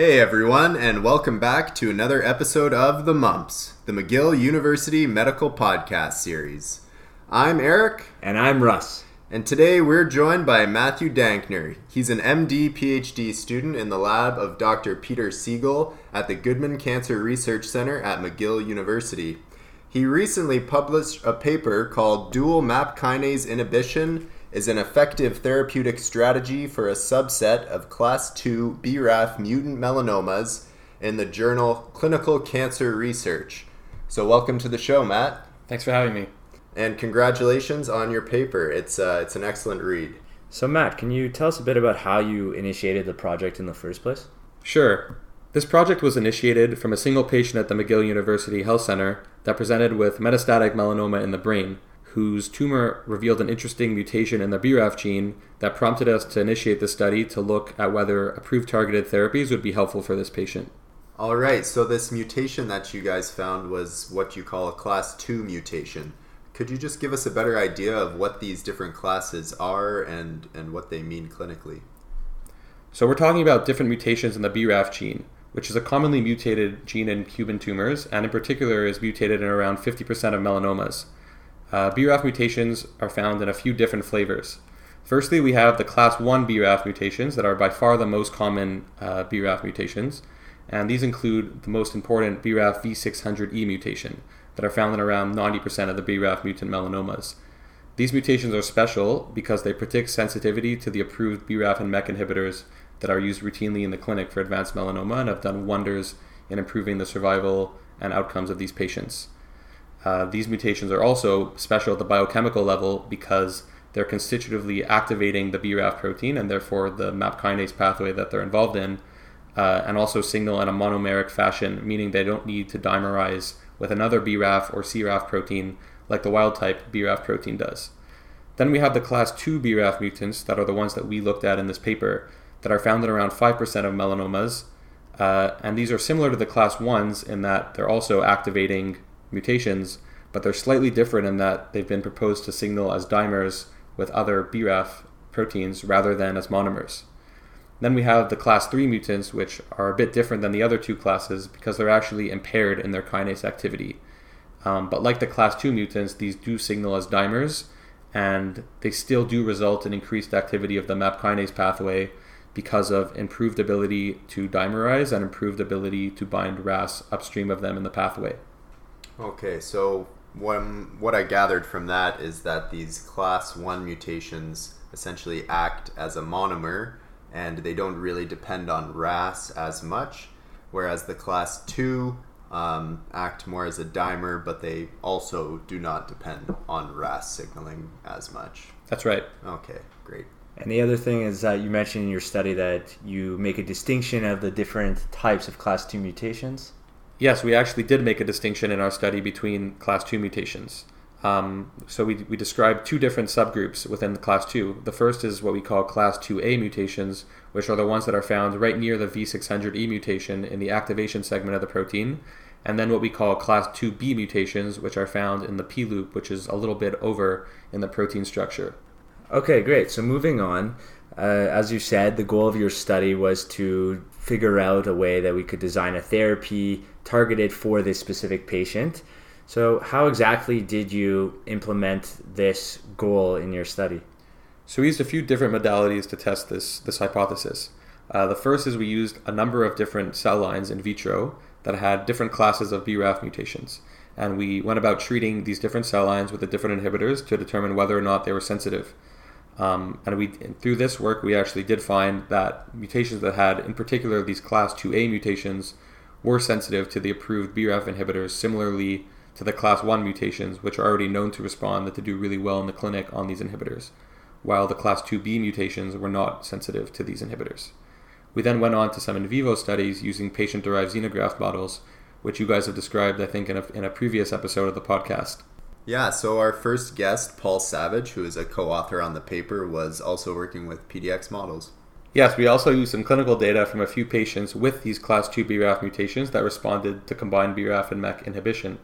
Hey everyone, and welcome back to another episode of The Mumps, the McGill University Medical Podcast Series. I'm Eric, And I'm Russ. and today we're joined by Matthew Dankner. He's an MD PhD student in the lab of Dr. Peter Siegel at the Goodman Cancer Research Center at McGill University. He recently published a paper called Dual MAP Kinase Inhibition is an effective therapeutic strategy for a subset of class 2 BRAF mutant melanomas in the journal Clinical Cancer Research. So, welcome to the show, Matt, Thanks for having me. and congratulations on your paper. It's uh, it's an excellent read. So, Matt, can you tell us a bit about how you initiated the project in the first place? Sure. This project was initiated from a single patient at the McGill University Health Center that presented with metastatic melanoma in the brain, whose tumor revealed an interesting mutation in the BRAF gene that prompted us to initiate the study to look at whether approved targeted therapies would be helpful for this patient. All right, so this mutation that you guys found was what you call a class 2 mutation. Could you just give us a better idea of what these different classes are and, and what they mean clinically? So we're talking about different mutations in the BRAF gene, which is a commonly mutated gene in human tumors, and in particular is mutated in around 50% of melanomas. Uh, BRAF mutations are found in a few different flavors. Firstly, we have the class 1 BRAF mutations that are by far the most common uh, BRAF mutations, and these include the most important BRAF V600E mutation that are found in around 90% of the BRAF mutant melanomas. These mutations are special because they predict sensitivity to the approved BRAF and MEK inhibitors that are used routinely in the clinic for advanced melanoma and have done wonders in improving the survival and outcomes of these patients. Uh, these mutations are also special at the biochemical level because they're constitutively activating the BRAF protein and therefore the MAP kinase pathway that they're involved in, uh, and also signal in a monomeric fashion, meaning they don't need to dimerize with another BRAF or CRAF protein like the wild type BRAF protein does. Then we have the class 2 BRAF mutants that are the ones that we looked at in this paper that are found in around 5% of melanomas. Uh, and these are similar to the class 1s in that they're also activating mutations, but they're slightly different in that they've been proposed to signal as dimers with other BRAF proteins rather than as monomers. Then we have the class 3 mutants, which are a bit different than the other two classes because they're actually impaired in their kinase activity. Um, but like the class 2 mutants, these do signal as dimers, and they still do result in increased activity of the MAP kinase pathway because of improved ability to dimerize and improved ability to bind RAS upstream of them in the pathway. Okay, so when, what I gathered from that is that these class 1 mutations essentially act as a monomer and they don't really depend on RAS as much, whereas the class 2 um, act more as a dimer, but they also do not depend on RAS signaling as much. That's right. Okay, great. And the other thing is that you mentioned in your study that you make a distinction of the different types of class 2 mutations. Yes, we actually did make a distinction in our study between class 2 mutations. Um, so we, we described two different subgroups within the class 2. The first is what we call class 2A mutations, which are the ones that are found right near the V600E mutation in the activation segment of the protein. And then what we call class 2B mutations, which are found in the P loop, which is a little bit over in the protein structure. Okay, great. So, moving on, uh, as you said, the goal of your study was to figure out a way that we could design a therapy targeted for this specific patient. So, how exactly did you implement this goal in your study? So we used a few different modalities to test this this hypothesis. Uh, the first is we used a number of different cell lines in vitro that had different classes of BRAF mutations, and we went about treating these different cell lines with the different inhibitors to determine whether or not they were sensitive. Um, and we through this work we actually did find that mutations that had, in particular, these class 2A mutations, were sensitive to the approved BRAF inhibitors, similarly to the class 1 mutations, which are already known to respond that to do really well in the clinic on these inhibitors while the class 2b mutations were not sensitive to these inhibitors. We then went on to some in vivo studies using patient derived xenograft models, which you guys have described, I think, in a, in a previous episode of the podcast. Yeah, so our first guest, Paul Savage, who is a co author on the paper, was also working with PDX models. Yes, we also used some clinical data from a few patients with these class 2 BRAF mutations that responded to combined BRAF and MEK inhibition.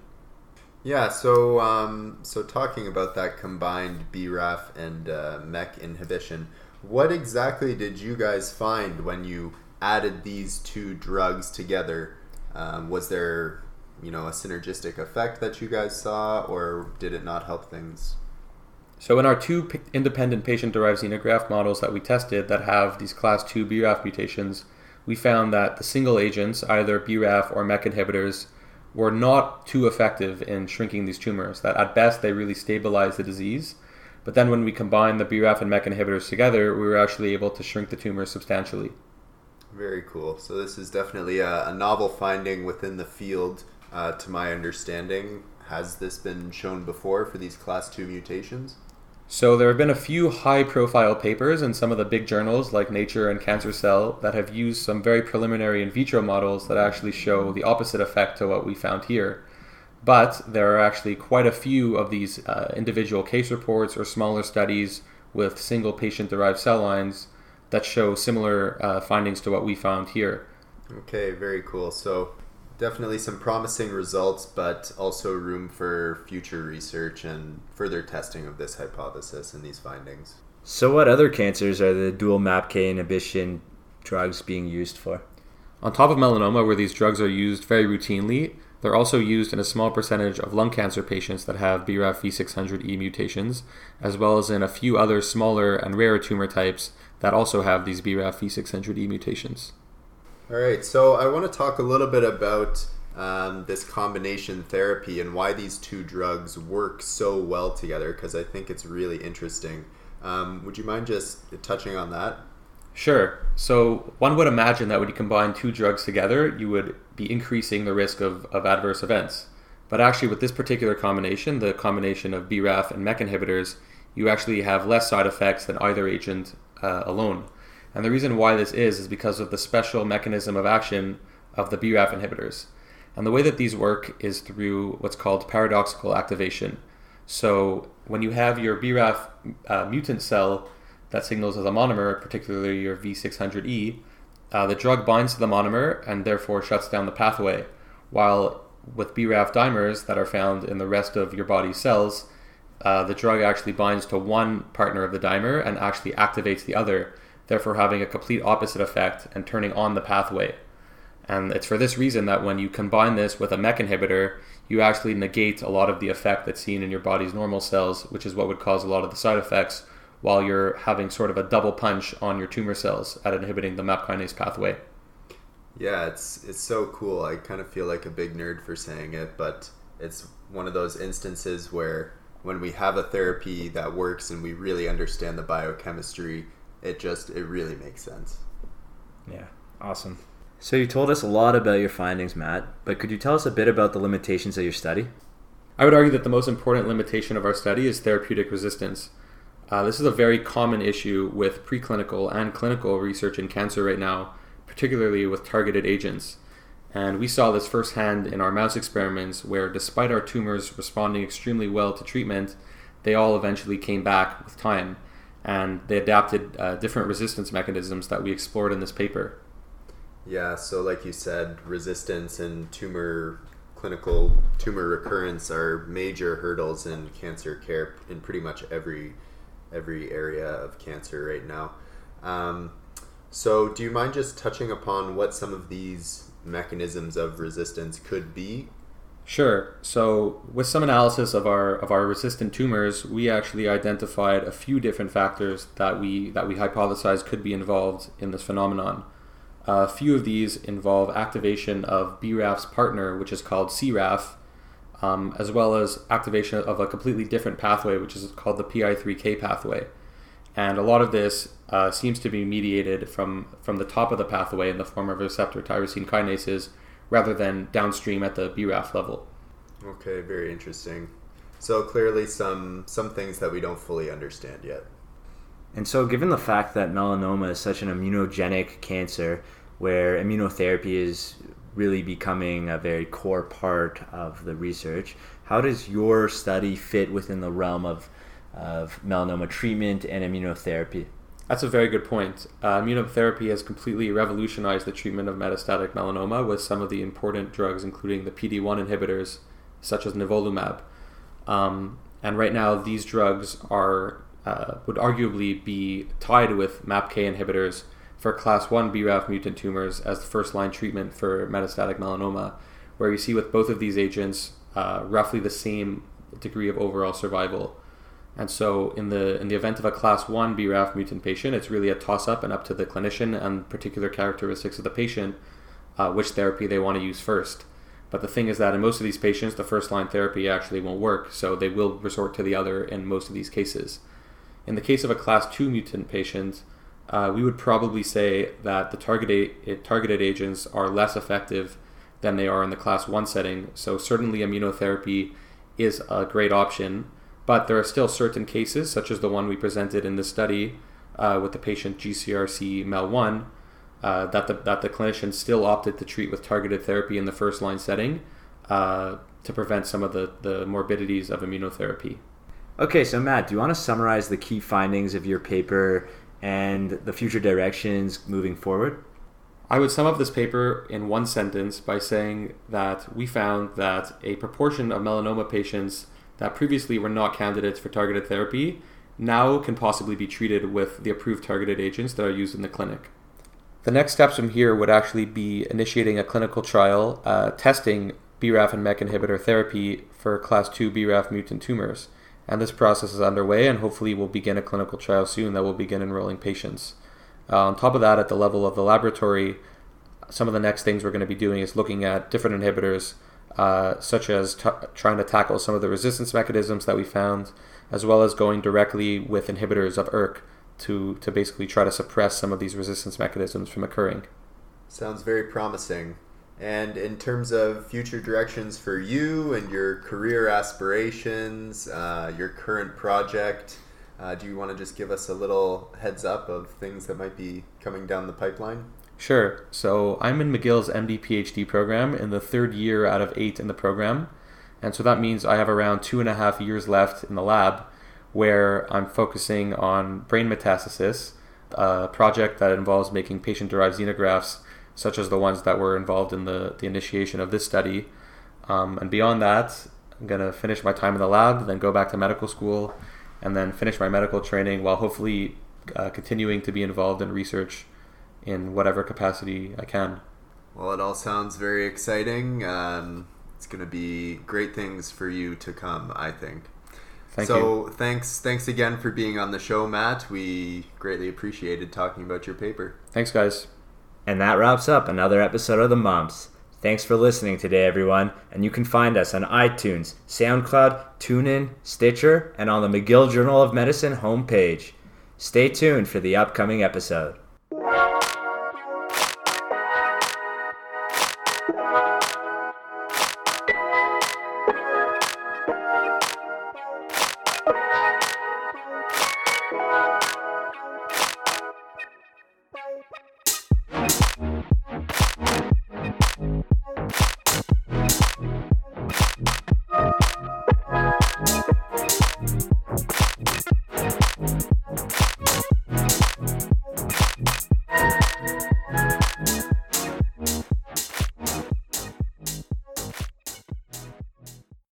Yeah, so um, so talking about that combined BRAF and uh, MEK inhibition, what exactly did you guys find when you added these two drugs together, um, was there, you know, a synergistic effect that you guys saw, or did it not help things? So, in our two independent patient derived xenograft models that we tested that have these class 2 BRAF mutations, we found that the single agents, either BRAF or MEK inhibitors, were not too effective in shrinking these tumors, that at best they really stabilized the disease. But then when we combined the BRAF and MEK inhibitors together, we were actually able to shrink the tumors substantially. Very cool. So, this is definitely a, a novel finding within the field, uh, to my understanding. Has this been shown before for these class 2 mutations? So there have been a few high-profile papers in some of the big journals like Nature and Cancer Cell that have used some very preliminary in vitro models that actually show the opposite effect to what we found here. But there are actually quite a few of these uh, individual case reports or smaller studies with single patient-derived cell lines that show similar uh, findings to what we found here. Okay, very cool. So definitely some promising results, but also room for future research and further testing of this hypothesis and these findings. So, what other cancers are the dual MAPK inhibition drugs being used for? On top of melanoma, where these drugs are used very routinely, they're also used in a small percentage of lung cancer patients that have BRAF V600E mutations, as well as in a few other smaller and rarer tumor types that also have these BRAF V600E mutations. All right, so I want to talk a little bit about um, this combination therapy and why these two drugs work so well together because I think it's really interesting. Um, would you mind just touching on that? Sure. So one would imagine that when you combine two drugs together, you would be increasing the risk of, of adverse events. But actually, with this particular combination, the combination of BRAF and MEK inhibitors, you actually have less side effects than either agent uh, alone. And the reason why this is is because of the special mechanism of action of the BRAF inhibitors. And the way that these work is through what's called paradoxical activation. So when you have your BRAF uh, mutant cell that signals as a monomer, particularly your V600E, uh, the drug binds to the monomer and therefore shuts down the pathway. While with BRAF dimers that are found in the rest of your body's cells, uh, the drug actually binds to one partner of the dimer and actually activates the other therefore having a complete opposite effect and turning on the pathway. And it's for this reason that when you combine this with a MEK inhibitor, you actually negate a lot of the effect that's seen in your body's normal cells, which is what would cause a lot of the side effects, while you're having sort of a double punch on your tumor cells at inhibiting the MAP kinase pathway. Yeah, it's it's so cool. I kind of feel like a big nerd for saying it, but it's one of those instances where when we have a therapy that works and we really understand the biochemistry, it just it really makes sense. Yeah, awesome. So you told us a lot about your findings, Matt, but could you tell us a bit about the limitations of your study? I would argue that the most important limitation of our study is therapeutic resistance. Uh, this is a very common issue with preclinical and clinical research in cancer right now, particularly with targeted agents. And we saw this firsthand in our mouse experiments, where despite our tumors responding extremely well to treatment, they all eventually came back with time and they adapted uh, different resistance mechanisms that we explored in this paper. Yeah, so like you said, resistance and tumor clinical tumor recurrence are major hurdles in cancer care in pretty much every every area of cancer right now. Um, so, do you mind just touching upon what some of these mechanisms of resistance could be Sure. So, with some analysis of our of our resistant tumors, we actually identified a few different factors that we that we hypothesized could be involved in this phenomenon. a few of these involve activation of BRAF's partner, which is called CRAF, um, as well as activation of a completely different pathway, which is called the PI3K pathway. And a lot of this uh, seems to be mediated from, from the top of the pathway in the form of receptor tyrosine kinases, rather than downstream at the BRAF level. Okay, very interesting. So clearly some some things that we don't fully understand yet. And so given the fact that melanoma is such an immunogenic cancer where immunotherapy is really becoming a very core part of the research, how does your study fit within the realm of of melanoma treatment and immunotherapy? That's a very good point. Uh, immunotherapy has completely revolutionized the treatment of metastatic melanoma with some of the important drugs, including the PD-1 inhibitors, such as nivolumab. Um, and right now, these drugs are uh, would arguably be tied with MAPK inhibitors for for class 1 BRAF mutant tumors as the first line treatment for metastatic melanoma, where you see with both of these agents uh, roughly the same degree of overall survival. And so, in the in the event of a class one BRAF mutant patient, it's really a toss up and up to the clinician and particular characteristics of the patient, uh, which therapy they want to use first. But the thing is that in most of these patients, the first line therapy actually won't work, so they will resort to the other in most of these cases. In the case of a class two mutant patient, uh, we would probably say that the targeted targeted agents are less effective than they are in the class one setting. So certainly immunotherapy is a great option but there are still certain cases, such as the one we presented in this study uh, with the patient GCRC MEL1, uh, that, the, that the clinician still opted to treat with targeted therapy in the first line setting uh, to prevent some of the, the morbidities of immunotherapy. Okay, so Matt, do you want to summarize the key findings of your paper and the future directions moving forward? I would sum up this paper in one sentence by saying that we found that a proportion of melanoma patients that previously were not candidates for targeted therapy now can possibly be treated with the approved targeted agents that are used in the clinic. The next steps from here would actually be initiating a clinical trial uh, testing BRAF and MEK inhibitor therapy for class 2 BRAF mutant tumors. And this process is underway, and hopefully, we'll begin a clinical trial soon that will begin enrolling patients. Uh, on top of that, at the level of the laboratory, some of the next things we're going to be doing is looking at different inhibitors uh, such as t- trying to tackle some of the resistance mechanisms that we found, as well as going directly with inhibitors of ERK to, to basically try to suppress some of these resistance mechanisms from occurring. Sounds very promising. And in terms of future directions for you and your career aspirations, uh, your current project, uh, do you want to just give us a little heads up of things that might be coming down the pipeline? Sure. So I'm in McGill's MD PhD program in the third year out of eight in the program. And so that means I have around two and a half years left in the lab where I'm focusing on brain metastasis, a project that involves making patient derived xenografts, such as the ones that were involved in the, the initiation of this study. Um, and beyond that, I'm going to finish my time in the lab, then go back to medical school, and then finish my medical training while hopefully uh, continuing to be involved in research in whatever capacity I can. Well, it all sounds very exciting. Um, it's going to be great things for you to come, I think. Thank so you. thanks, thanks again for being on the show, Matt. We greatly appreciated talking about your paper. Thanks, guys. And that wraps up another episode of The Mumps. Thanks for listening today, everyone. And you can find us on iTunes, SoundCloud, TuneIn, Stitcher, and on the McGill Journal of Medicine homepage. Stay tuned for the upcoming episode.